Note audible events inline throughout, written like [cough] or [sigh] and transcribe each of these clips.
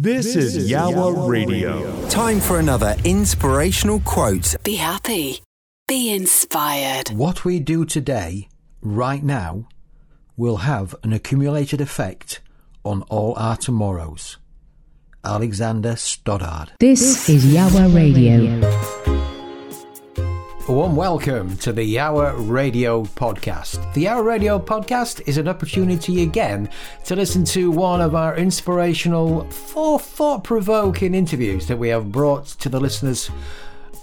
This is Yowah Radio. Time for another inspirational quote. Be happy. Be inspired. What we do today, right now, will have an accumulated effect on all our tomorrows. Alexander Stoddard. This is Yowah Radio. A warm welcome to the Yowah Radio Podcast. The Yowah Radio Podcast is an opportunity again to listen to one of our inspirational, thought provoking interviews that we have brought to the listeners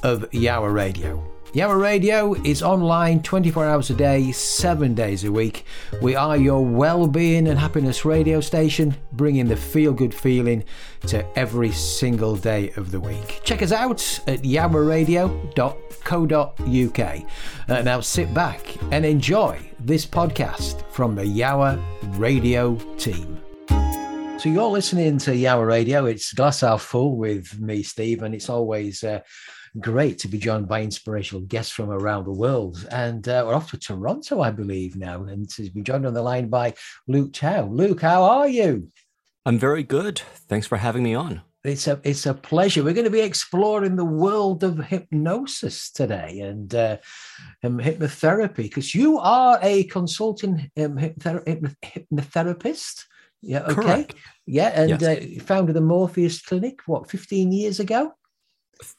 of Yowah Radio. Yowah Radio is online 24 hours a day, 7 days a week. We are your well-being and happiness radio station, bringing the feel-good feeling to every single day of the week. Check us out at yowahradio.co.uk. Uh, now sit back and enjoy this podcast from the Yowah Radio team. So you're listening to Yowah Radio. It's Glass Half Full with me, Steve, and it's always uh, great to be joined by inspirational guests from around the world. And uh, we're off to Toronto, I believe, now, and to be joined on the line by Luke Chao. Luke, how are you? I'm very good. Thanks for having me on. It's a it's a pleasure. We're going to be exploring the world of hypnosis today and uh, um, hypnotherapy because you are a consulting um, hypnotherapist. Yeah, okay. Correct. Yeah, and Yes. uh, founded the Morpheus Clinic what 15 years ago.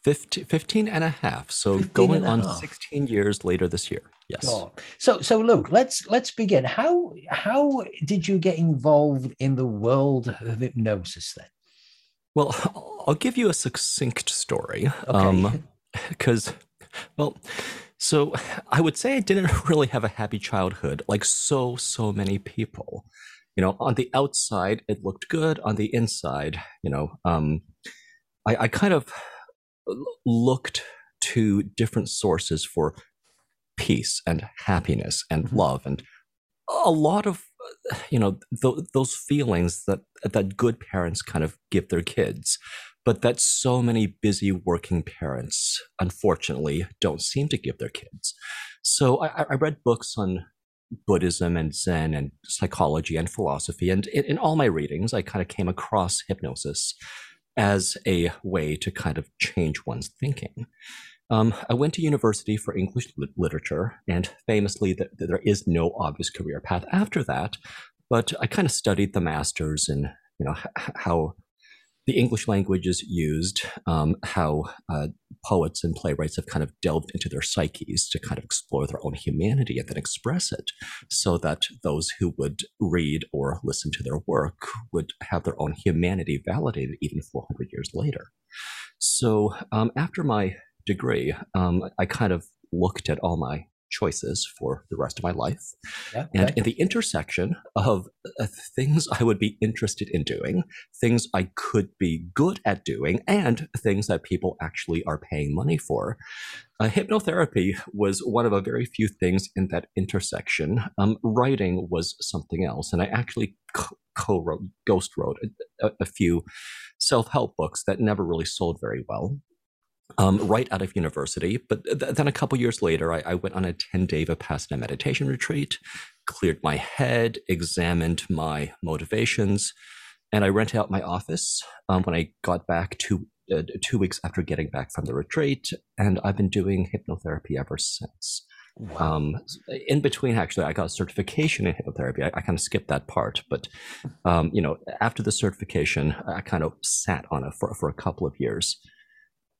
15, 15 and a half. So going on half. 16 years later this year. Yes. So so Luke, let's let's begin. How how did you get involved in the world of hypnosis then? Well, I'll give you a succinct story. Okay. Because, well, so I would say I didn't [laughs] really have a happy childhood like so, so many people. You know, on the outside, it looked good. On the inside, you know, um, I, I kind of looked to different sources for peace and happiness and Mhm. love and a lot of you know th- those feelings that that good parents kind of give their kids. But that so many busy working parents unfortunately don't seem to give their kids. So i, I read books on buddhism and zen and psychology and philosophy and in, in all my readings i kind of came across hypnosis as a way to kind of change one's thinking um, I went to university for English lit- literature, and famously, th- there is no obvious career path after that. But I kind of studied the masters and you know h- how the English language is used, um, how uh, poets and playwrights have kind of delved into their psyches to kind of explore their own humanity and then express it, so that those who would read or listen to their work would have their own humanity validated even 400 years later. So um, after my degree, um, I kind of looked at all my choices for the rest of my life. Yeah. And in the intersection of uh, things I would be interested in doing, things I could be good at doing, and things that people actually are paying money for, uh, hypnotherapy was one of a very few things in that intersection. Um, writing was something else. And I actually co wrote, ghost wrote a, a, a few self help books that never really sold very well um, right out of university. But th- then a couple years later, I, I went on a 10 day Vipassana meditation retreat, cleared my head, examined my motivations, and I rented out my office um, when I got back two, uh, two weeks after getting back from the retreat. And I've been doing hypnotherapy ever since. Um, in between, actually, I got a certification in hypnotherapy. I, I kind of skipped that part, but um, you know, after the certification, I kind of sat on it for, for a couple of years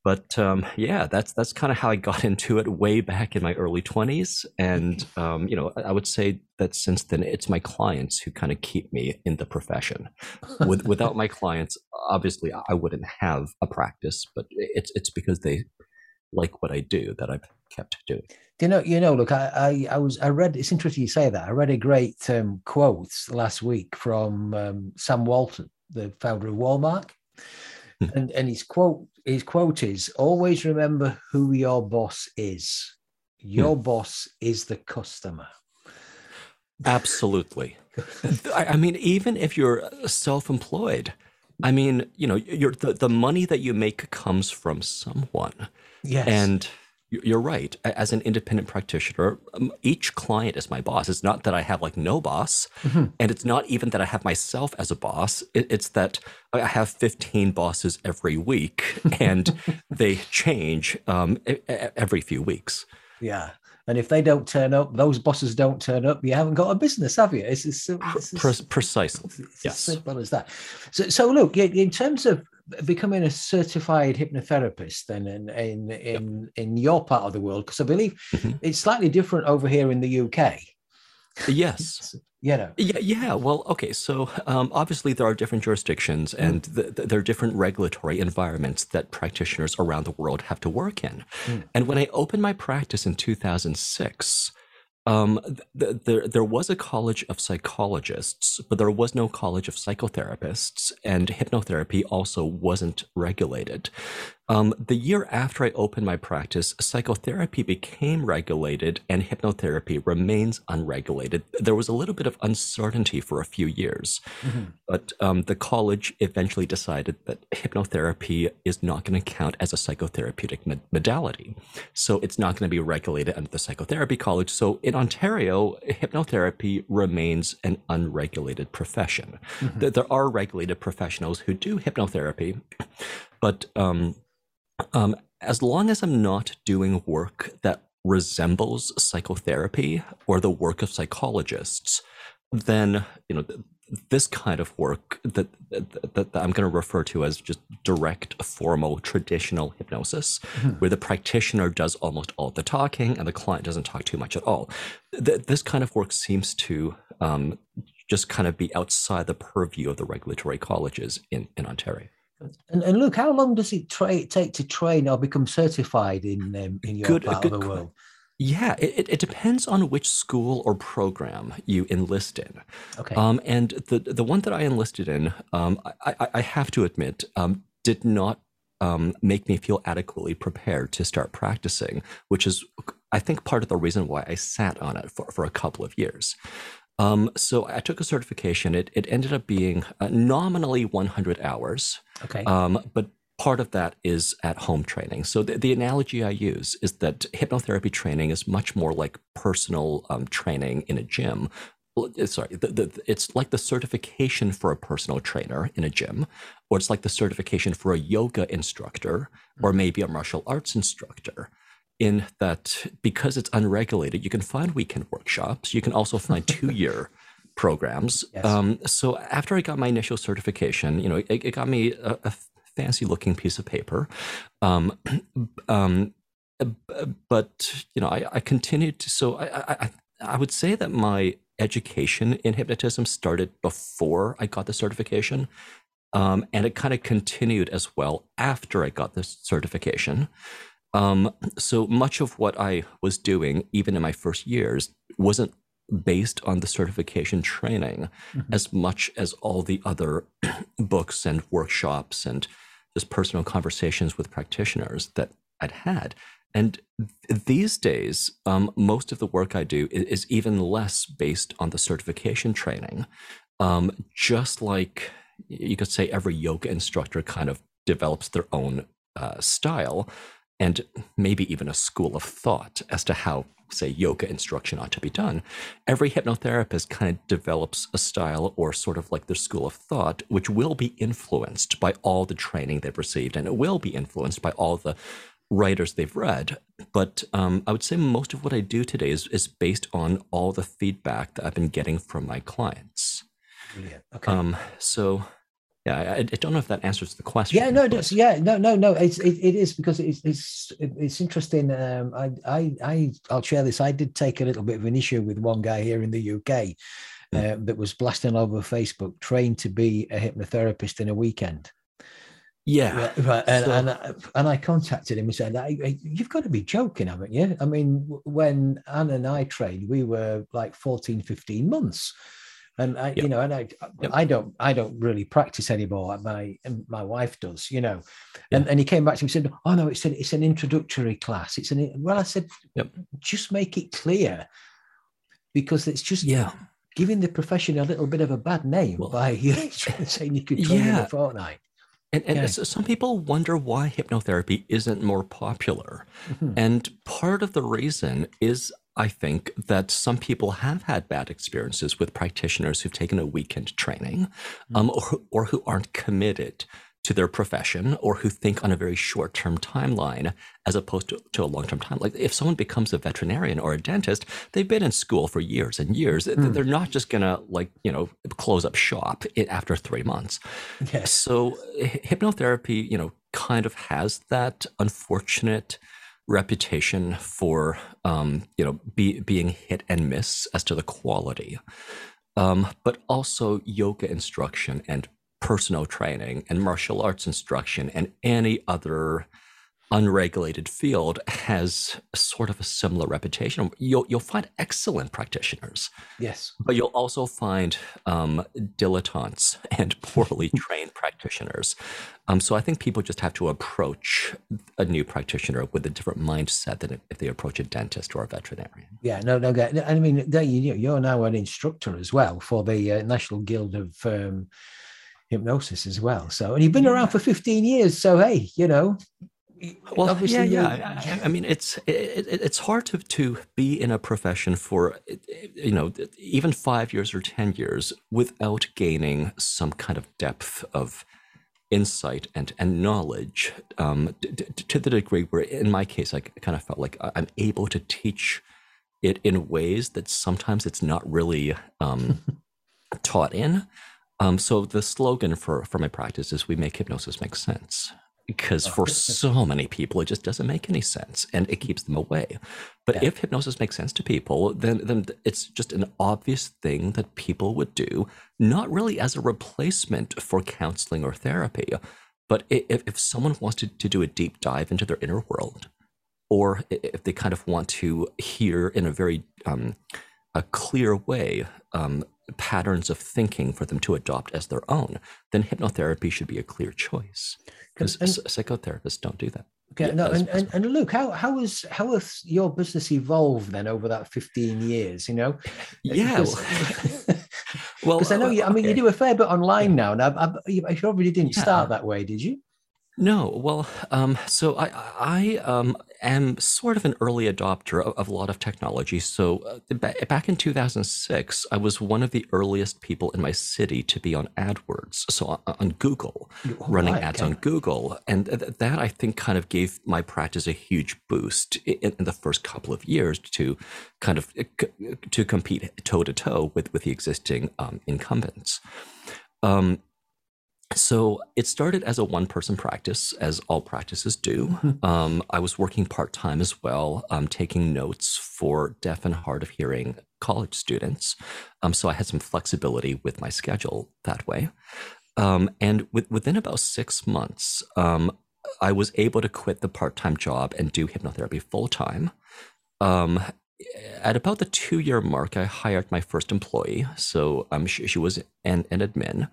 but um, yeah, that's that's kind of how I got [laughs] into it way back in my early twenties, and um, you know, I would say that since then, it's my clients who kind of keep me in the profession. [laughs] With, without my clients, obviously, I wouldn't have a practice, but it's it's because they like what I do that I've kept doing. Do you know? You know, look, I, I, I was, I read. It's interesting you say that. I read a great um, quote last week from um, Sam Walton, the founder of Walmart. And and his quote, his quote is, "Always remember who your boss is. Your hmm. boss is the customer." Absolutely. I, mean, even if you're self-employed, I mean, you know, you're, the the money that you make comes from someone. Yes. and you're right. As an independent practitioner, um, each client is my boss. It's not that I have like no boss, and it's not even that I have myself as a boss. It's that I have 15 bosses every week, [laughs] and they change um, every few weeks. Yeah. And if they don't turn up, those bosses don't turn up, you haven't got a business, have you? It's as, it's as- Pre- precisely. it's as Yes. simple as that. So, so look, in terms of becoming a certified hypnotherapist, then in in in, in your part of the world, because I believe Mhm. it's slightly different over here in the UK. Yes. [laughs] You know, Yeah, yeah. Well, okay. So um, obviously, there are different jurisdictions and th- th- there are different regulatory environments that practitioners around the world have to work in. Mm. And when I opened my practice in 2006, um, th- th- there there was a college of psychologists, but there was no college of psychotherapists, and hypnotherapy also wasn't regulated. Um, the year after I opened my practice, psychotherapy became regulated and hypnotherapy remains unregulated. There was a little bit of uncertainty for a few years, but um, the college eventually decided that hypnotherapy is not going to count as a psychotherapeutic mod- modality. So it's not going to be regulated under the psychotherapy college. So in Ontario, hypnotherapy remains an unregulated profession. There, there are regulated professionals who do hypnotherapy, but um, um, as long as I'm not doing work that resembles psychotherapy or the work of psychologists, then you know th- this kind of work that, that, that I'm going to refer to as just direct, formal, traditional hypnosis, where the practitioner does almost all the talking and the client doesn't talk too much at all. Th- this kind of work seems to um, just kind of be outside the purview of the regulatory colleges in, in Ontario. And, and look, how long does it tra- take to train or become certified in um, in your Good- part good of the world? Yeah, it, it- it depends on which school or program you enlist in. Okay. Um, and the the one that I enlisted in, um, I, I, I have to admit, um, did not um, make me feel adequately prepared to start practicing, which is, I think, part of the reason why I sat on it for, for a couple of years. Um, so I took a certification. It, it ended up being uh, nominally 100 hours. Okay. Um, but part of that is at home training. So the, the analogy I use is that hypnotherapy training is much more like personal um, training in a gym. Uh, Sorry, the, the, it's like the certification for a personal trainer in a gym, or it's like the certification for a yoga instructor or maybe a martial arts instructor. In that, because it's unregulated, you can find weekend workshops. You can also find [laughs] two year programs. Yes. Um, so after I got my initial certification, you know, it, it got me a, a fancy looking piece of paper. Um, [clears throat] um, but you know, I, I continued to. So I, I, I- I would say that my education in hypnotism started before I got the certification, um, and it kind of continued as well after I got this certification. Um, so much of what I was doing, even in my first years, wasn't based on the certification training as much as all the other [clears throat] books and workshops and just personal conversations with practitioners that I'd had. And th- these days, um, most of the work I do is, is even less based on the certification training. Um, just like you could say every yoga instructor kind of develops their own uh, style and maybe even a school of thought as to how, say, yoga instruction ought to be done. Every hypnotherapist kind of develops a style or sort of like their school of thought, which will be influenced by all the training they've received, and it will be influenced by all the writers they've read. But um, I would say most of what I do today is, is based on all the feedback that I've been getting from my clients. Brilliant. Okay. Um, so, yeah, I, I don't know if that answers the question. Yeah, no, but- yeah, no, no, no. It's it, it is because it's it's it's interesting. Um, I I I I'll share this. I did take a little bit of an issue with one guy here in the UK uh, that was blasting over Facebook, trained to be a hypnotherapist in a weekend. yeah. Right, right. And, So- and, I, and I contacted him and said, "I- I- You've got to be joking, haven't you? I mean, when Anne and I trained, we were like 14, 15 months. And uh, I, you know, and I, Yep. I don't, I don't really practice anymore. My, my wife does, you know. And, and he came back to me and said, "Oh no, it's an, it's an introductory class. It's an." Well, I said, Yep. just make it clear, because it's just Yeah. giving the profession a little bit of a bad name Well- by [laughs] saying you could train in Yeah. a fortnight. And, and so some people wonder why hypnotherapy isn't more popular. Mm-hmm. And part of the reason is, I think, that some people have had bad experiences with practitioners who've taken a weekend training um, or, or who aren't committed to their profession or who think on a very short term timeline as opposed to, to a long term time. Like if someone becomes a veterinarian or a dentist, they've been in school for years and years. They're not just going to, like, you know, close up shop after three months. Yes. So hypnotherapy, you know, kind of has that unfortunate reputation for, um, you know, be, being hit and miss as to the quality. Um, but also yoga instruction and personal training and martial arts instruction and any other unregulated field has sort of a similar reputation. You'll, you'll find excellent practitioners. Yes. But you'll also find um, dilettantes and poorly [laughs] trained practitioners. Um, so I think people just have to approach a new practitioner with a different mindset than if they approach a dentist or a veterinarian. Yeah, no, no. I mean, you're now an instructor as well for the uh, National Guild of um, Hypnosis as well. So, and you've been around for 15 years. So, hey, you know, Well, obviously yeah, yeah. I, I mean, it's it, it, it's hard to to be in a profession for you know even five years or ten years without gaining some kind of depth of insight and and knowledge um, d- d- to the degree where, in my case, I kind of felt like I'm able to teach it in ways that sometimes it's not really um, [laughs] taught in. Um, so the slogan for for my practice is "We make hypnosis make sense." Because for [laughs] so many people, it just doesn't make any sense, and it keeps them away. But if hypnosis makes sense to people, then then it's just an obvious thing that people would do, not really as a replacement for counseling or therapy, but if, if someone wants to, to do a deep dive into their inner world, or if they kind of want to hear in a very um, a clear way um, patterns of thinking for them to adopt as their own, then hypnotherapy should be a clear choice. Because psychotherapists don't do that. Okay, Yeah, no, and, and, and Luke, how how has how has your business evolved then over that fifteen years? You know, [laughs] Yeah. because Well, [laughs] I know uh, you. I mean, you do a fair bit online now, and I, I, you you probably didn't Yeah. start that way, did you? No, well, um, so I, I um, am sort of an early adopter of, of a lot of technology. So uh, ba- back in 2006, I was one of the earliest people in my city to be on AdWords, so on, on Google, Oh, running right, ads okay. on Google, and th- that I think kind of gave my practice a huge boost in, in the first couple of years to kind of uh, c- to compete toe to toe with with the existing um, incumbents. Um, so it started as a one person practice, as all practices do. Um, I was working part time as well, um, taking notes for deaf and hard of hearing college students. Um, so I had some flexibility with my schedule that way. Um, and with, within about six months, um, I was able to quit the part time job and do hypnotherapy full time. Um, at about the two year mark, I hired my first employee. So um, she, she was an, an admin.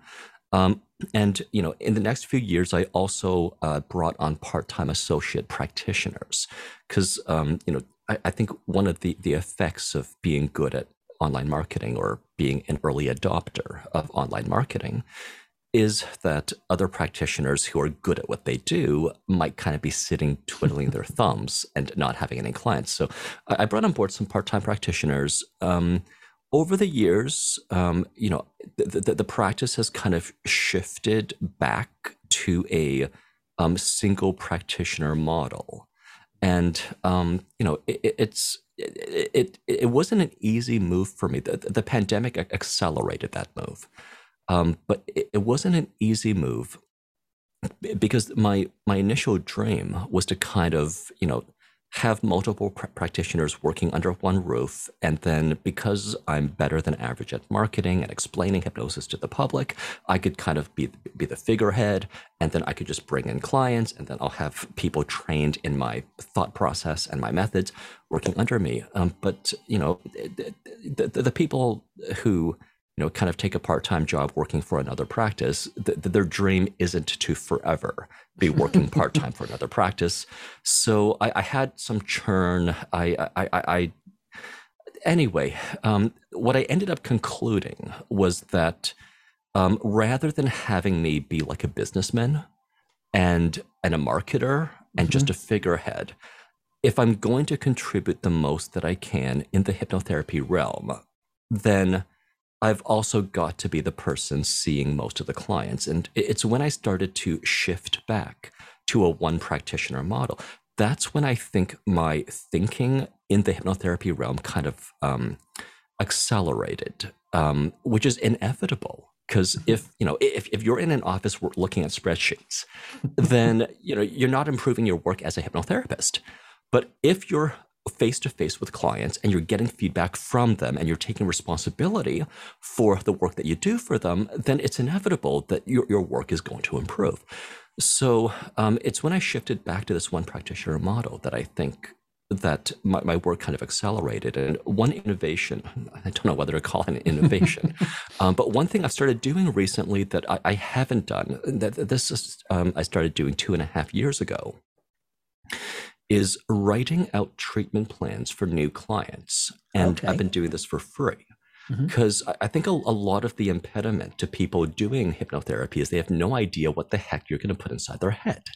Um, and you know, in the next few years, I also uh, brought on part-time associate practitioners because um, you know I, I think one of the the effects of being good at online marketing or being an early adopter of online marketing is that other practitioners who are good at what they do might kind of be sitting [laughs] twiddling their thumbs and not having any clients. So I, I brought on board some part-time practitioners. Um, over the years, um, you know, the, the, the practice has kind of shifted back to a um, single practitioner model, and um, you know, it, it- it's it, it it wasn't an easy move for me. The, the pandemic accelerated that move, um, but it, it wasn't an easy move because my my initial dream was to kind of you know have multiple pr- practitioners working under one roof and then because i'm better than average at marketing and explaining hypnosis to the public i could kind of be be the figurehead and then i could just bring in clients and then i'll have people trained in my thought process and my methods working under me. Um, but you know the, the, the people who you know, kind of take a part-time job working for another practice, th- th- their dream isn't to forever be working [laughs] part-time for another practice. So I, I had some churn. I, I, I, I anyway, um, what I ended up concluding was that um, rather than having me be like a businessman and and a marketer and just a figurehead. If I'm going to contribute the most that I can in the hypnotherapy realm, then I've also got to be the person seeing most of the clients. And it's when I started to shift back to a one practitioner model. That's when I think my thinking in the hypnotherapy realm kind of um, accelerated, um, which is inevitable. Because if you know if, if you're in an office looking at spreadsheets, then you know you're not improving your work as a hypnotherapist. But if you're face to face with clients and you're getting feedback from them and you're taking responsibility for the work that you do for them, then it's inevitable that your, your work is going to improve. So um, it's when I shifted back to this one practitioner model that I think that my, my work kind of accelerated. And one innovation, I don't know whether to call it an innovation, [laughs] um, but one thing I've started doing recently that I, I haven't done, that this is, um, I started doing two and a half years ago, is writing out treatment plans for new clients. And okay. I've been doing this for free. Because mm-hmm. I think a, a, lot of the impediment to people doing hypnotherapy is they have no idea what the heck you're going to put inside their head. [laughs]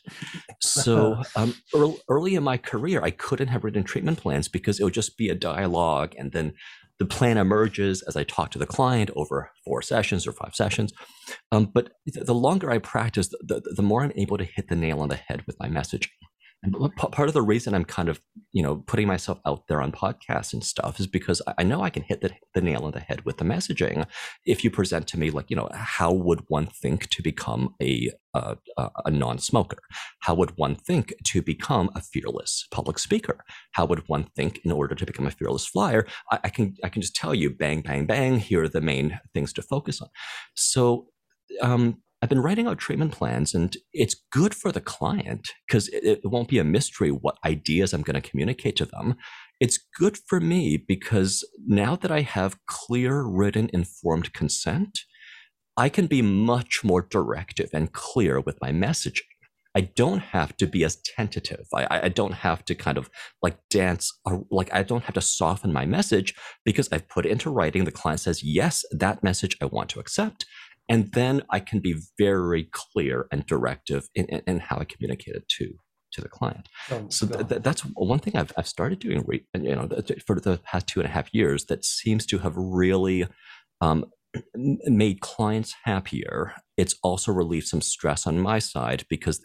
So um, early, early in my career, I couldn't have written treatment plans because it would just be a dialogue and then the plan emerges as I talk to the client over four sessions or five sessions. Um, but the longer I practice, the, the, the more I'm able to hit the nail on the head with my messaging. And part of the reason I'm kind of, you know, putting myself out there on podcasts and stuff is because I know I can hit the, the nail on the head with the messaging. If you present to me, like, you know, how would one think to become a, a, a non-smoker? How would one think to become a fearless public speaker? How would one think in order to become a fearless flyer? I, I can I can just tell you, bang, bang, bang. Here are the main things to focus on. So um, I've been writing out treatment plans, and it's good for the client because it, it, won't be a mystery what ideas I'm going to communicate to them. It's good for me because now that I have clear, written, informed consent, I can be much more directive and clear with my messaging. I don't have to be as tentative. I, I don't have to kind of like dance or like I don't have to soften my message because I've put it into writing. The client says, yes, that message I want to accept. And then I can be very clear and directive in, in, in how I communicate it to to the client. Oh, so th- th- that's one thing I've, I've started doing, re- you know, for the past two and a half years that seems to have really um, made clients happier. It's also relieved some stress on my side because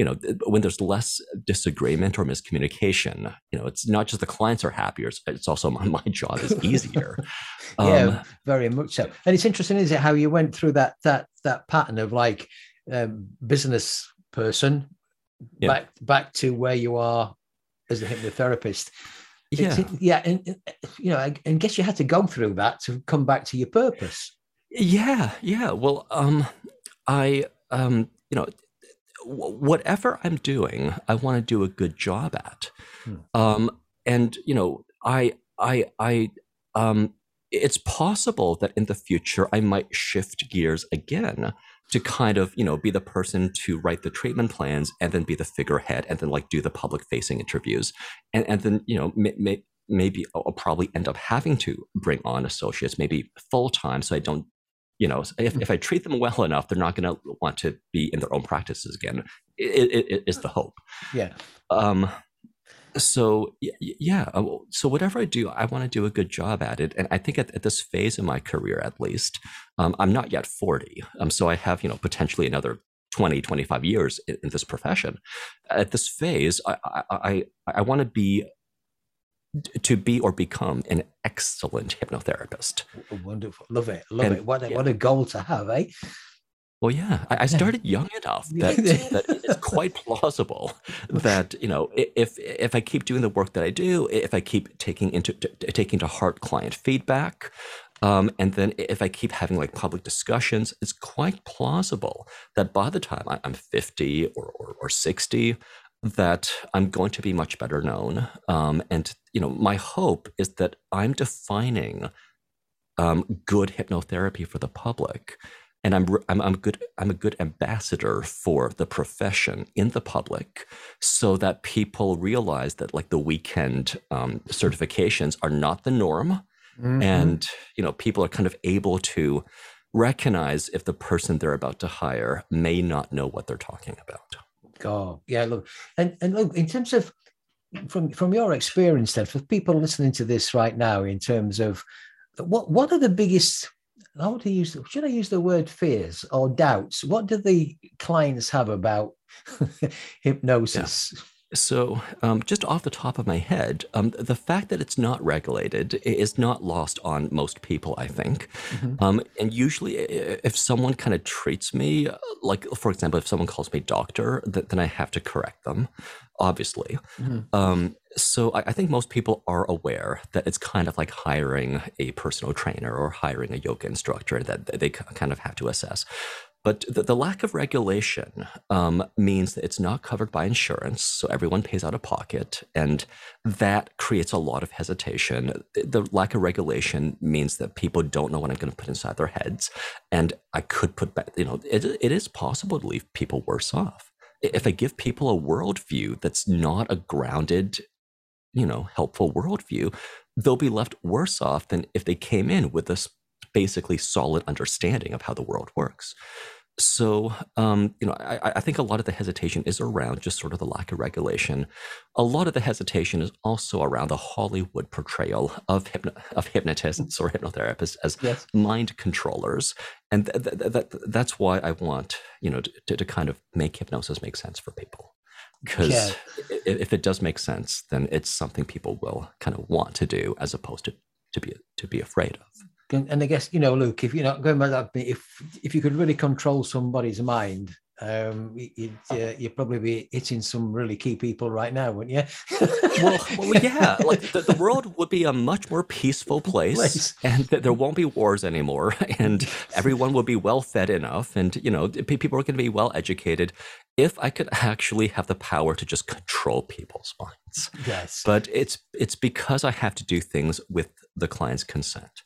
you know when there's less disagreement or miscommunication you know it's not just the clients are happier it's also my, my job is [laughs] easier. Yeah um, very much so. And it's interesting is it how you went through that that that pattern of like um, business person yeah. back back to where you are as a hypnotherapist. Yeah. it's, yeah and you know I, I guess you had to go through that to come back to your purpose. Yeah yeah. Well um i um you know whatever I'm doing, I want to do a good job at. Hmm. Um, and you know, I, I, I, um, it's possible that in the future I might shift gears again to kind of you know be the person to write the treatment plans and then be the figurehead and then like do the public facing interviews and and then you know may, may, maybe I'll probably end up having to bring on associates maybe full time so I don't you know, if, if I treat them well enough, they're not going to want to be in their own practices again. It, it, it is the hope. Yeah. Um, so yeah, uh, so whatever I do, I want to do a good job at it. And I think at, at this phase in my career, at least, um, I'm not yet 40. Um, so I have, you know, potentially another 20, 25 years in, in this profession. At this phase, I, I, I, I want to be to be or become an excellent hypnotherapist. Wonderful. Love it. Love and, it. What a, yeah. what a goal to have, eh? Well, yeah, I, I started young enough [laughs] that, that it's quite plausible that you know if if I keep doing the work that I do, if I keep taking into taking to heart client feedback, um, and then if I keep having like public discussions, it's quite plausible that by the time I, am 50 or, or, or 60, that I'm going to be much better known. Um, and you know, my hope is that I'm defining um, good hypnotherapy for the public, and I'm, I'm I'm good I'm a good ambassador for the profession in the public, so that people realize that like the weekend um, certifications are not the norm, mm-hmm. and you know, people are kind of able to recognize if the person they're about to hire may not know what they're talking about. Oh, yeah. Look, and and look in terms of from from your experience, then for people listening to this right now, in terms of what what are the biggest how to use should I use the word fears or doubts? What do the clients have about [laughs] hypnosis? Yeah. So, um, just off the top of my head, um, the fact that it's not regulated is not lost on most people, I think. Mm-hmm. Um, and usually, if someone kind of treats me, like, for example, if someone calls me doctor, then I have to correct them, obviously. Mm-hmm. Um, so, I, I think most people are aware that it's kind of like hiring a personal trainer or hiring a yoga instructor that they kind of have to assess. But the, the, lack of regulation um, means that it's not covered by insurance, so everyone pays out of pocket, and that creates a lot of hesitation. The lack of regulation means that people don't know what I'm going to put inside their heads, and I could put back. You know, it, it is possible to leave people worse off if I give people a worldview that's not a grounded, you know, helpful worldview. They'll be left worse off than if they came in with this basically solid understanding of how the world works. So, um, you know, I, I, think a lot of the hesitation is around just sort of the lack of regulation. A lot of the hesitation is also around the Hollywood portrayal of hypno- of hypnotists or hypnotherapists as yes. mind controllers, and th- th- th- that's why I want you know to, to kind of make hypnosis make sense for people. Because yeah. if it does make sense, then it's something people will kind of want to do as opposed to to be to be afraid of and I guess you know, Luke, if you're not going by that, if if you could really control somebody's mind, um, you'd uh, you'd probably be hitting some really key people right now, wouldn't you? [laughs] well, well, yeah, like the, the, world would be a much more peaceful [laughs] place, place. and th- there won't be wars anymore, [laughs] and everyone would be well fed enough, and you know, people are going to be well educated. If I could actually have the power to just control people's minds, yes, but it's it's because I have to do things with the client's consent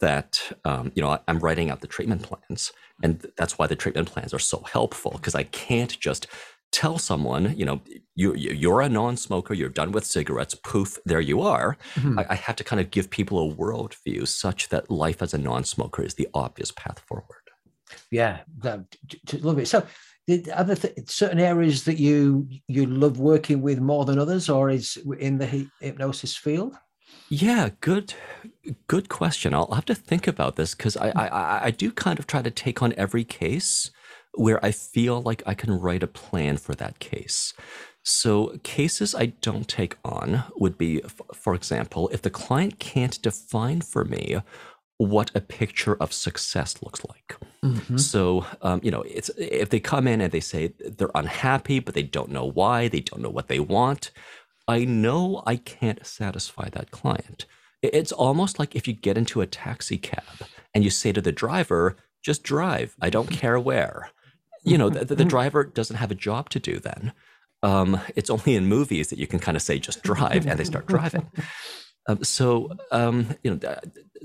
that um, you know I'm writing out the treatment plans, and that's why the treatment plans are so helpful because I can't just tell someone, you know, you you're a non-smoker, you're done with cigarettes, poof, there you are. Mm-hmm. I, I, have to kind of give people a worldview such that life as a non-smoker is the obvious path forward. Yeah, that, love it. So, did other th- certain areas that you you love working with more than others, or is in the hypnosis field? Yeah, good, good question. I'll have to think about this because I, I, I do kind of try to take on every case where I feel like I can write a plan for that case. So cases I don't take on would be, for example, if the client can't define for me what a picture of success looks like. Mm-hmm. So, um, you know, it's if they come in and they say they're unhappy, but they don't know why, they don't know what they want. I know I can't satisfy that client. It's almost like if you get into a taxi cab and you say to the driver, just drive, I don't care where. You know, the, the driver doesn't have a job to do then. Um, it's only in movies that you can kind of say, just drive, and they start driving. Um, so, um, you know,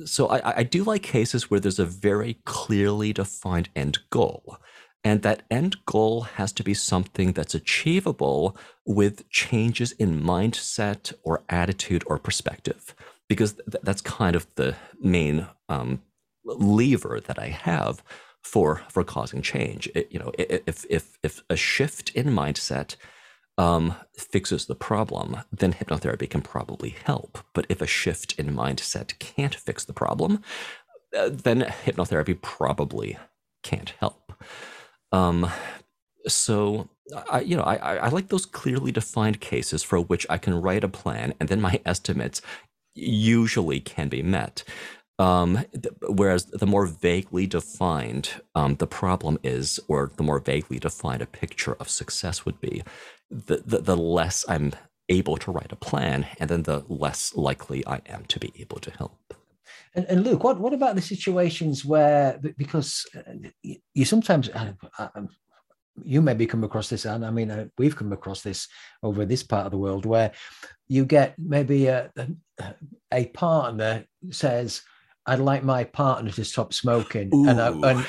so I, I do like cases where there's a very clearly defined end goal. And that end goal has to be something that's achievable with changes in mindset or attitude or perspective, because th- that's kind of the main um, lever that I have for for causing change. It, you know, if if if a shift in mindset um, fixes the problem, then hypnotherapy can probably help. But if a shift in mindset can't fix the problem, uh, then hypnotherapy probably can't help. Um, so I, you know, I, I like those clearly defined cases for which I can write a plan, and then my [laughs] estimates usually can be met. Um, th- whereas the more vaguely defined um, the problem is, or the more vaguely defined a picture of success would be, the, the, the less I'm able to write a plan, and then the less likely I am to be able to help. And, and Luke, what, what about the situations where, because uh, you sometimes, uh, uh, um, you maybe come across this, and I mean, we've come across this over this part of the world where you get maybe a, a partner says, I'd like my partner to stop smoking, Ooh. and I, [laughs] and,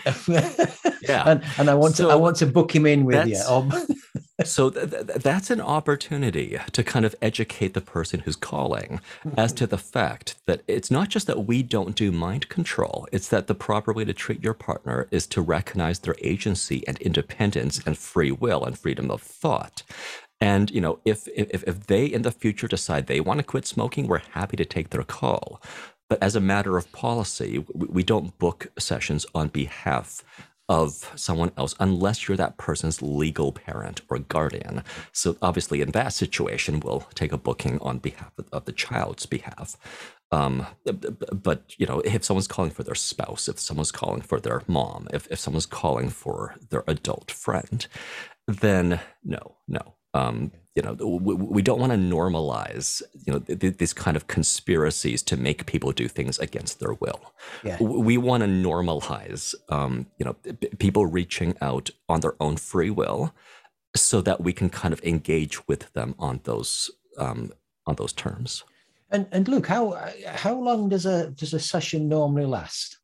yeah. and, and I want so to I want to book him in with you. Oh. [laughs] so th- th- that's an opportunity to kind of educate the person who's calling as mm-hmm. to the fact that it's not just that we don't do mind control it's that the proper way to treat your partner is to recognize their agency and independence and free will and freedom of thought and you know if if, if they in the future decide they want to quit smoking we're happy to take their call but as a matter of policy we, don't book sessions on behalf of someone else unless you're that person's legal parent or guardian. So obviously, in that situation, we'll take a booking on behalf of the child's behalf. Um, but you know, if someone's calling for their spouse, if someone's calling for their mom, if if someone's calling for their adult friend, then no, no. Um, you know we, we don't want to normalize you know th- these kind of conspiracies to make people do things against their will. Yeah. we want to normalize um, you know people reaching out on their own free will so that we can kind of engage with them on those um, on those terms. And and look how how long does a does a session normally last?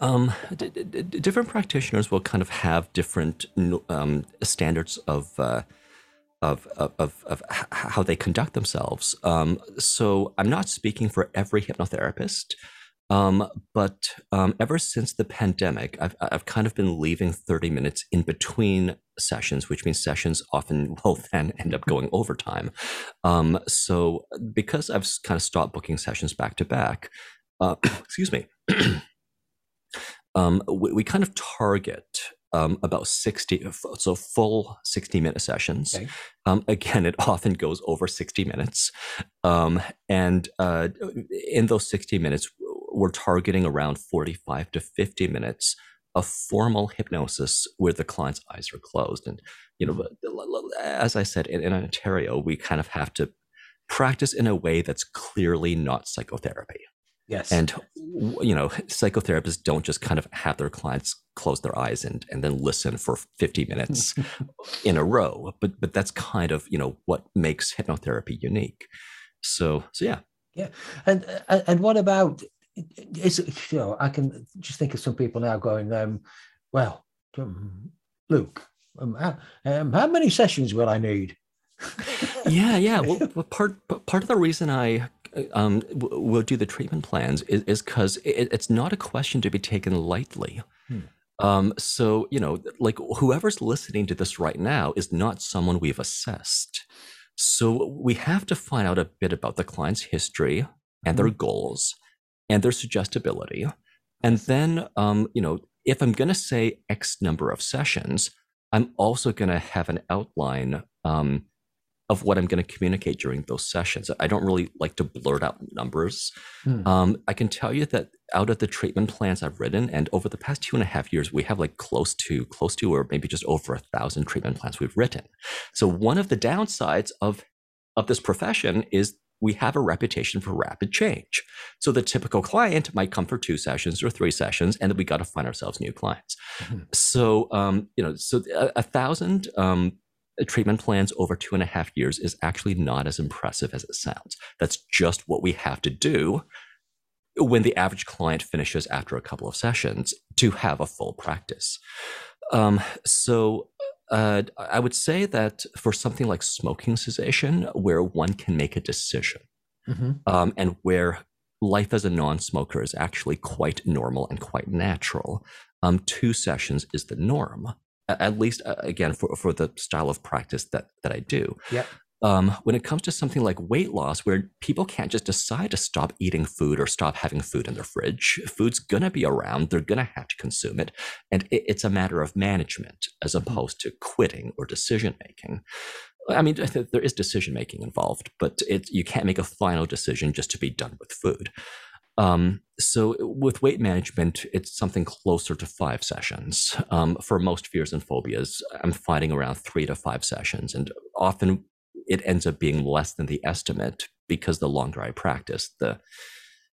Um, d- d- different practitioners will kind of have different um, standards of uh, of, of, of, how they conduct themselves. Um, so I'm not speaking for every hypnotherapist, um, but um, ever since the pandemic, I've, I've kind of been leaving 30 minutes in between sessions, which means sessions often [laughs] will then end up going overtime. Um, so because I've kind of stopped booking sessions back to back, uh, [clears throat] excuse me. [clears throat] Um, we, we, kind of target um, about 60, so full 60 minute sessions. Okay. Um, again, it [laughs] often goes over 60 minutes. Um, and uh, in those 60 minutes, we're targeting around 45 to 50 minutes of formal hypnosis where the client's eyes are closed. And, you know, as I said, in, in Ontario, we kind of have to practice in a way that's clearly not psychotherapy. Yes. And you know, psychotherapists don't just kind of have their clients close their eyes and and then listen for 50 minutes [laughs] in a row. But but that's kind of, you know, what makes hypnotherapy unique. So so yeah. Yeah. And and what about is you know, I can just think of some people now going, um, well, um, Luke, um, how, um, how many sessions will I need? Yeah, yeah. Well, part part of the reason I um, will do the treatment plans is because it, it's not a question to be taken lightly. Hmm. Um, so, you know, like whoever's listening to this right now is not someone we've assessed. So we have to find out a bit about the client's history and their hmm. goals and their suggestibility. And then, um, you know, if I'm going to say X number of sessions, I'm also going to have an outline um, of what I'm going to communicate during those sessions. I don't really like to blurt out numbers. Hmm. Um, I can tell you that out of the treatment plans I've written, and over the past two and a half years, we have like close to close to or maybe just over a thousand treatment plans we've written. So one of the downsides of of this profession is we have a reputation for rapid change. So the typical client might come for two sessions or three sessions, and then we got to find ourselves new clients. Mm-hmm. So um, you know, so a, a thousand um, treatment plans over two and a half years is actually not as impressive as it sounds. That's just what we have to do when the average client finishes after a couple of sessions to have a full practice. Um, so uh, I would say that for something like smoking cessation, where one can make a decision mm-hmm. um, and where life as a non smoker is actually quite normal and quite natural, um, two sessions is the norm at least uh, again for, for the style of practice that that I do. Yeah. Um, when it comes to something like weight loss, where people can't just decide to stop eating food or stop having food in their fridge, food's gonna be around. They're gonna have to consume it, and it, it's a matter of management as mm-hmm. opposed to quitting or decision making. I mean, there is decision making involved, but it, you can't make a final decision just to be done with food. Um, so with weight management, it's something closer to five sessions. Um, for most fears and phobias, I'm finding around three to five sessions, and often it ends up being less than the estimate because the longer I practice, the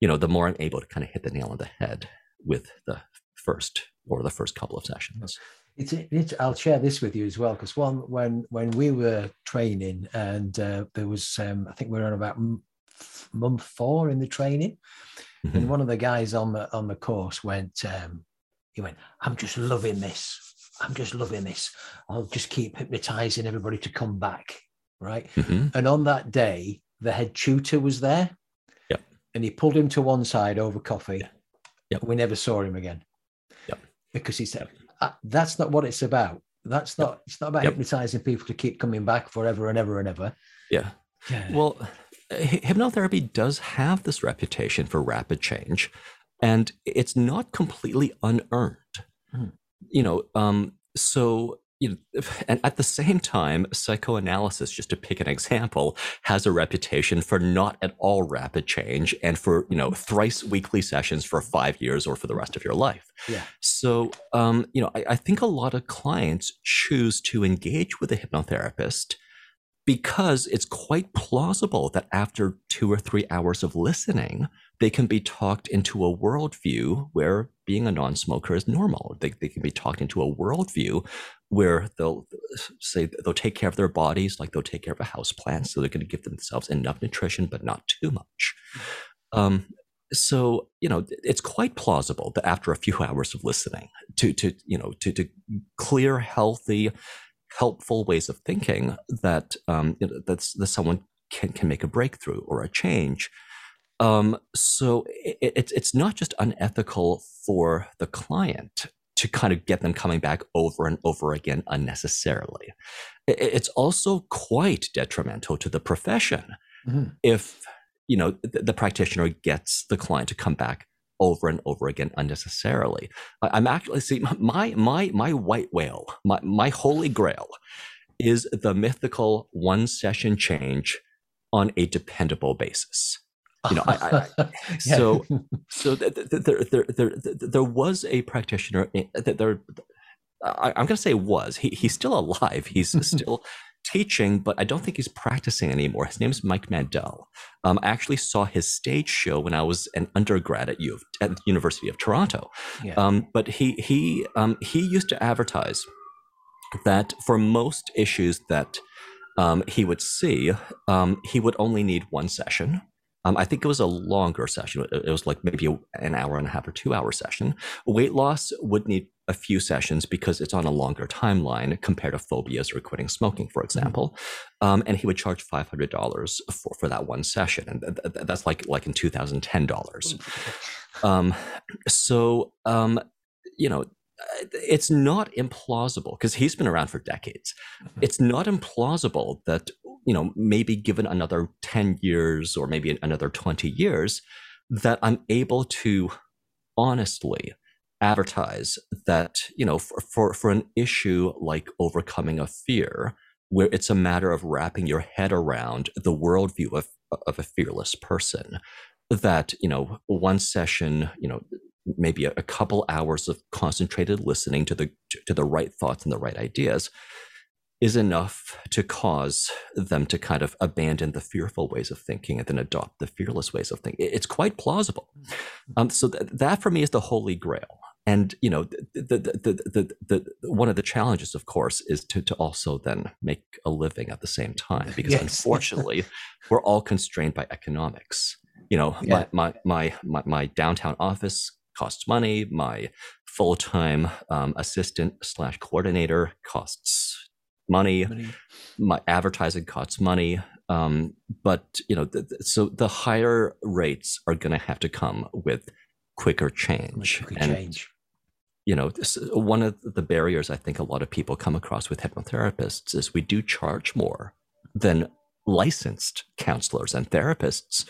you know, the more I'm able to kind of hit the nail on the head with the first or the first couple of sessions. It's, it's I'll share this with you as well because one when when we were training and uh, there was um, I think we were on about month four in the training, Mm-hmm. And one of the guys on the on the course went, um, he went, I'm just loving this. I'm just loving this. I'll just keep hypnotizing everybody to come back. Right. Mhm. And on that day, the head tutor was there. Yep. And he pulled him to one side over coffee. Yep. We never saw him again. Yep. Because he said, "Uh, that's not what it's about. That's not, it's not about Yep. hypnotizing people to keep coming back forever and ever and ever. Yeah. Yeah. Well, hy- hypnotherapy does have this reputation for rapid change, and it's not completely unearned. Hmm. You know, um, so you know, and at the same time, psychoanalysis, just to pick an example, has a reputation for not at all rapid change and for you know thrice weekly sessions for five years or for the rest of your life. Yeah. So, um, you know, I, I think a lot of clients choose to engage with a hypnotherapist because it's quite plausible that after two or three hours of listening, they can be talked into a worldview where being a non smoker is normal. They, they can be talked into a worldview where they'll say they'll take care of their bodies like they'll take care of a house plant. So they're going to give themselves enough nutrition, but not too much. Um, so you know it's quite plausible that after a few [laughs] hours of listening to to you know to to clear healthy helpful ways of thinking that um you know, that's that someone can can make a breakthrough or a change um so it, it's it's not just unethical for the client to kind of get them coming back over and over again unnecessarily I- i- it's also quite detrimental to the profession Mhm. if you know the, the practitioner gets the client to come back over and over again unnecessarily. I- I'm actually see my my my white whale, my my holy grail, is the mythical one session change on a dependable basis. You know, I, I, [laughs] Yeah. so so th- th- th- there, there, there, there, there was a practitioner eh, that there I, i'm going to say was he, he's still alive he's [laughs] still teaching but i don't think he's practicing anymore his name is mike mandel um, i actually saw his stage show when i was an undergrad at, U of, at the university of toronto yeah. um, but he he um, he used to advertise that for most issues that um, he would see, um, he would only need one session. Um, I think it was a longer session. It it was like maybe an hour and a half or two hour session. Weight loss would need a few sessions because it's on a longer timeline compared to phobias or quitting smoking, for example. Um, and he would charge five hundred dollars for, for that one session, and th- th- that's like like in two thousand ten dollars. Um, so, um, you know, it's not implausible because he's been around for decades. It's not implausible that, you know, maybe given another 10 years or maybe another 20 years, that I'm able to honestly advertise that, you know, for, for, for an issue like overcoming a fear, where it's a matter of wrapping your head around the worldview of, of a fearless person that you know one session you know maybe a, a couple hours of concentrated listening to the to the right thoughts and the right ideas is enough to cause them to kind of abandon the fearful ways of thinking and then adopt the fearless ways of thinking. It's quite plausible. Um, so th- that for me is the holy grail. And you know, the the, the the the one of the challenges, of course, is to to also then make a living at the same time [laughs] because Yes. unfortunately, [laughs] we're all constrained by economics. You know, Yeah. my, my my my downtown office costs money. My full time um, assistant slash coordinator costs money my advertising costs money um, but you know th- th- so the higher rates are going to have to come with quicker change Quick and change. You know this, one of the barriers i think a lot of people come across with hypnotherapists is we do charge more than licensed counselors and therapists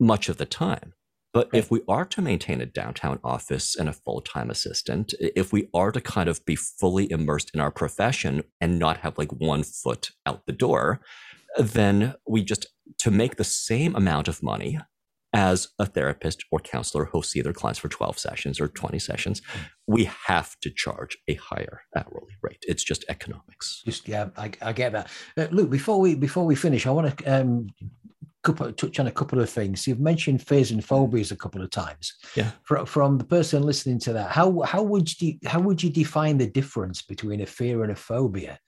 much of the time. But if we are to maintain a downtown office and a full-time assistant if we are to kind of be fully immersed in our profession and not have like one foot out the door then we just to make the same amount of money as a therapist or counselor who'll see their clients for 12 sessions or 20 sessions we have to charge a higher hourly rate it's just economics Just yeah, I, I get that. Uh, Luke, before we before we finish, I want to um, couple, touch on a couple of things. You've mentioned fears and phobias a couple of times. Yeah. From, from the person listening to that, how how would you how would you define the difference between a fear and a phobia?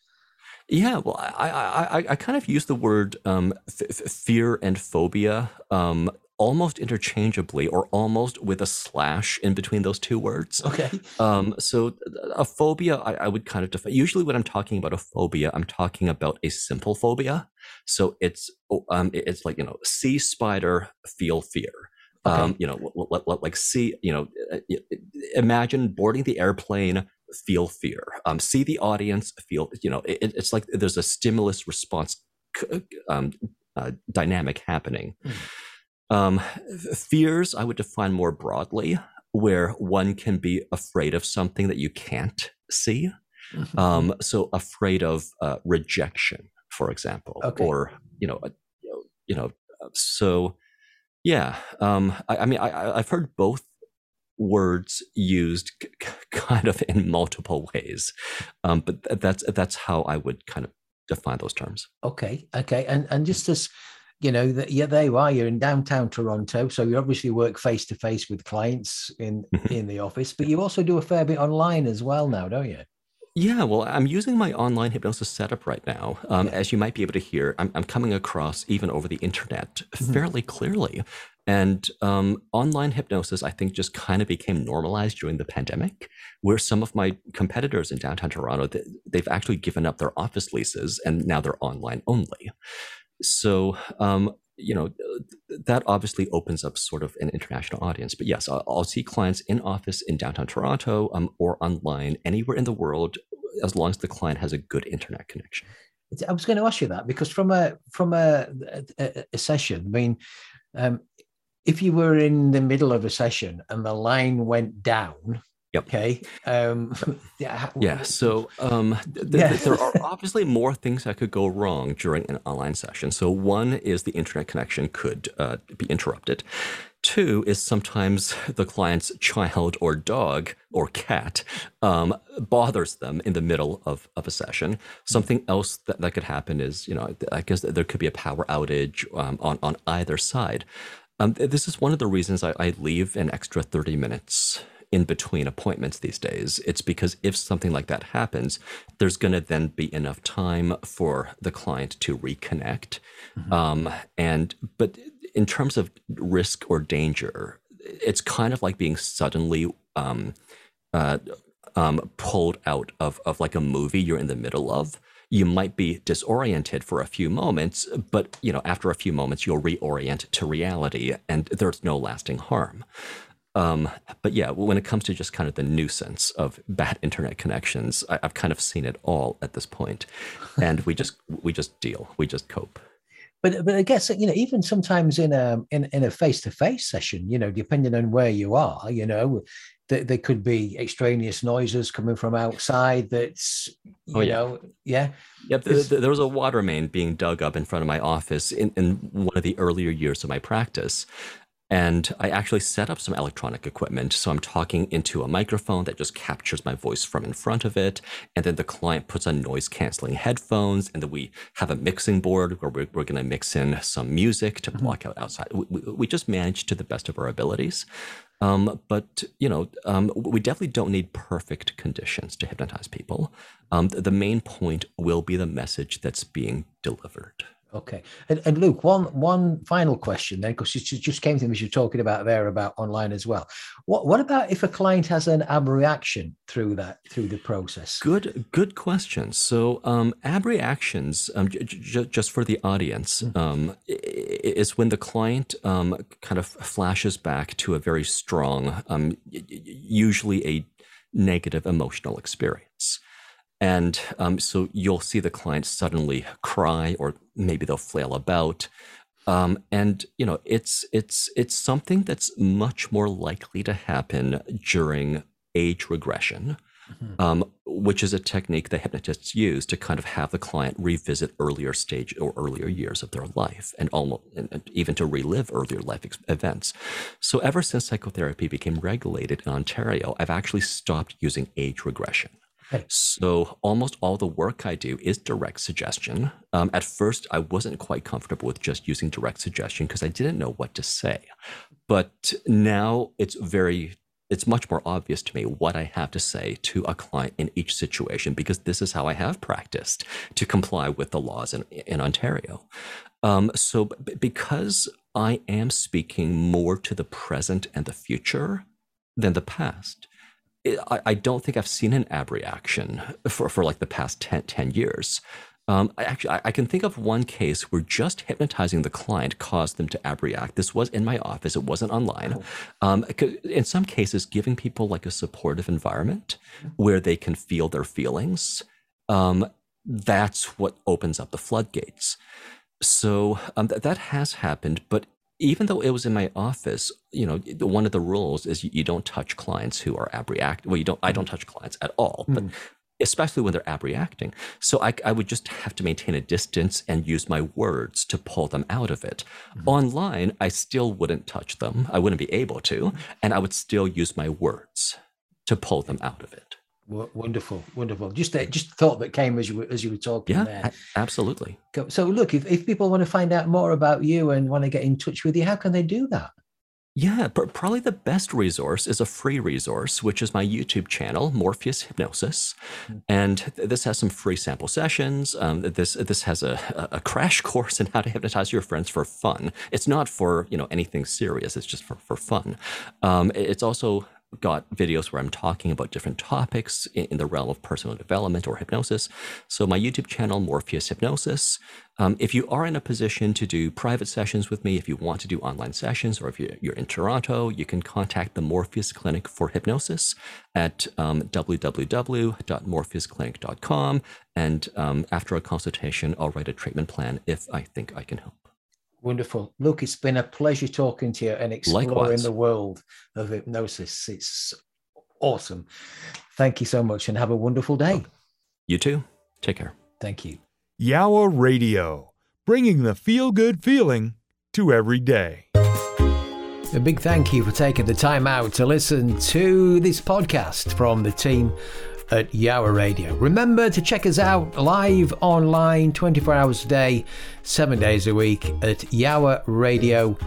Yeah, well, I I, I, I kind of use the word um, f- fear and phobia um, almost interchangeably or almost with a slash in between those two words. Okay. Um, so a phobia, I, I would kind of define. Usually, when I'm talking about a phobia, I'm talking about a simple phobia. So it's um, it's like you know, see spider, feel fear. Okay. Um, you know, l- l- l- like see, you know, uh, imagine boarding the airplane, feel fear. Um, see the audience, feel, you know, it, it's like there's a stimulus response c- um, uh, dynamic happening. Um, fears, I would define more broadly, where one can be afraid of something that you can't see. Mm-hmm. Um, so afraid of uh, rejection, for example, Okay. or you know, you know, so yeah. Um, I, I mean, I, I've heard both words used kind of in multiple ways, um, but th- that's that's how I would kind of define those terms. Okay, okay, and and just as you know, that yeah, there you are. You're in downtown Toronto, so you obviously work face to face with clients in Mhm. in the office, but you also do a fair bit online as well now, don't you? Yeah, well, I'm using my online hypnosis setup right now. Um, Yeah. As you might be able to hear, I'm, I'm coming across even over the internet Mhm. fairly clearly. And um, online hypnosis, I think, just kind of became normalized during the pandemic, where some of my competitors in downtown Toronto, th- they've actually given up their office leases and now they're online only. So, um, you know, that obviously opens up sort of an international audience. But yes, I'll, I'll see clients in office in downtown Toronto um, or online anywhere in the world, as long as the client has a good internet connection. I was going to ask you that because from a from a, a, a session, I mean, um, if you were in the middle of a session and the line went down, Yep. okay, um, [laughs] yeah, Yeah. So um, [laughs] th- th- Yeah. there are obviously more things that could go wrong during an online session. So one is the internet connection could uh, be interrupted. Two is sometimes [laughs] the client's child or dog or cat um, bothers them in the middle of, of a session. Something else that, that could happen is, you know, I guess there could be a power outage um, on, on either side. Um, this is one of the reasons I, I leave an extra 30 minutes in between appointments these days. It's because if something like that happens, there's going to then be enough time for the client to reconnect. Um, and but in terms of risk or danger, it's kind of like being suddenly um, uh, um, pulled out of, of like a movie you're in the middle of. You might be disoriented for a few moments, but you know after a few moments you'll reorient to reality, and there's no lasting harm. Um, but yeah, when it comes to just kind of the nuisance of bad internet connections, I, I've kind of seen it all at this point, and we just we just deal, we just cope. But but I guess you know even sometimes in a in, in a face to face session, you know, depending on where you are, you know, there, there could be extraneous noises coming from outside. That's you Oh, yeah. know, yeah, Yep, th- Is- th- there was a water main being dug up in front of my office in, in one of the earlier years of my practice. And I actually set up some electronic equipment. So I'm talking into a microphone that just captures my voice from in front of it. And then the client puts on noise canceling headphones. And then we have a mixing board where we're, we're going to mix in some music to block out outside. We, we, we just manage to the best of our abilities. Um, but you know, um, we definitely don't need perfect conditions to hypnotize people. Um, the, the main point will be the message that's being delivered. Okay. And, and Luke, one one final question then, because it just came to me as you're talking about there about online as well. What what about if a client has an abreaction through that through the process? Good, good question. So, um, abreactions, um, j- j- just for the audience, um, i- i- is when the client um, kind of flashes back to a very strong, um, usually a negative emotional experience. And um, so you'll see the client suddenly cry, or maybe they'll flail about. Um, and you know, it's it's it's something that's much more likely to happen during age regression, um, which is a technique that hypnotists use to kind of have the client revisit earlier stage or earlier years of their life, and almost and and even to relive earlier life ex- events. So ever since psychotherapy became regulated in Ontario, I've actually stopped using age regression. So almost all the work I do is direct suggestion. Um, at first, I wasn't quite comfortable with just using direct suggestion because I didn't know what to say. But now it's very, it's much more obvious to me what I have to say to a client in each situation because this is how I have practiced to comply with the laws in, in Ontario. Um, so b- because I am speaking more to the present and the future than the past. I, I don't think I've seen an ab reaction for, for like the past 10, 10 years. Um, I actually, I, I, can think of one case where just hypnotizing the client caused them to abreact. This was in my office; it wasn't online. Oh. Um, in some cases, giving people like a supportive environment where they can feel their feelings, um, that's what opens up the floodgates. So um, th- that has happened, but even though it was in my office, you know, one of the rules is you, you don't touch clients who are abreact. Well, you don't. I don't touch clients at all. Mm. But especially when they're abreacting. So I, I, would just have to maintain a distance and use my words to pull them out of it. Mm-hmm. Online, I still wouldn't touch them. I wouldn't be able to, and I would still use my words to pull them out of it. Wonderful, wonderful. Just a, just thought that came as you were, as you were talking. Yeah, there. absolutely. So look, if, if people want to find out more about you and want to get in touch with you, how can they do that? Yeah, but probably the best resource is a free resource, which is my YouTube channel, Morpheus Hypnosis, mm-hmm. and th- this has some free sample sessions. Um, this this has a, a crash [laughs] course in how to hypnotize your friends for fun. It's not for you know anything serious. It's just for for fun. Um, it's also got videos where I'm talking about different topics in, in, the realm of personal development or hypnosis. So my YouTube channel, Morpheus Hypnosis. Um, if you are in a position to do private sessions with me, if you want to do online sessions, or if you're, you're in Toronto, you can contact the Morpheus Clinic for Hypnosis at um, www.morpheusclinic.com. And um, after a consultation, I'll write a treatment plan if I think I can help. Wonderful. Look, it's been a pleasure talking to you and exploring Likewise. the world of hypnosis. It's awesome. Thank you so much and have a wonderful day. You too. Take care. Thank you. Yowah Radio, bringing the feel good feeling to every day. A big thank you for taking the time out to listen to this podcast from the team at Yowah Radio. Remember to check us out live online 24 hours a day, 7 days a week at yowahradio.co.uk.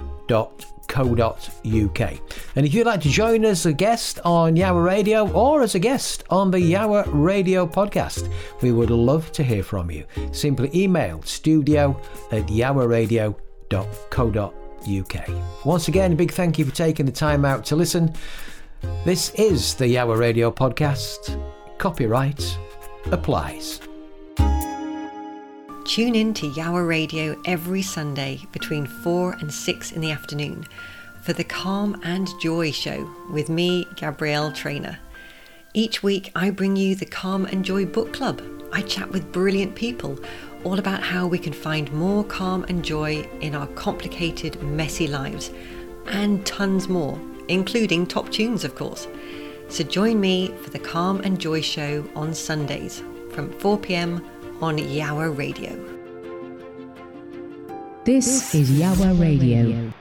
And if you'd like to join us as a guest on Yowah Radio or as a guest on the Yowah Radio podcast, we would love to hear from you. Simply email studio at yowahradio.co.uk. Once again, a big thank you for taking the time out to listen. This is the Yowah Radio podcast. Copyright applies. Tune in to Yowah Radio every Sunday between 4 and 6 in the afternoon for the Calm and Joy Show with me, Gabrielle Treanor. Each week, I bring you the Calm and Joy Book Club. I chat with brilliant people all about how we can find more calm and joy in our complicated, messy lives, and tons more, including top tunes, of course. So join me for the Calm and Joy Show on Sundays from 4 pm on Yowah Radio. This is Yowah Radio.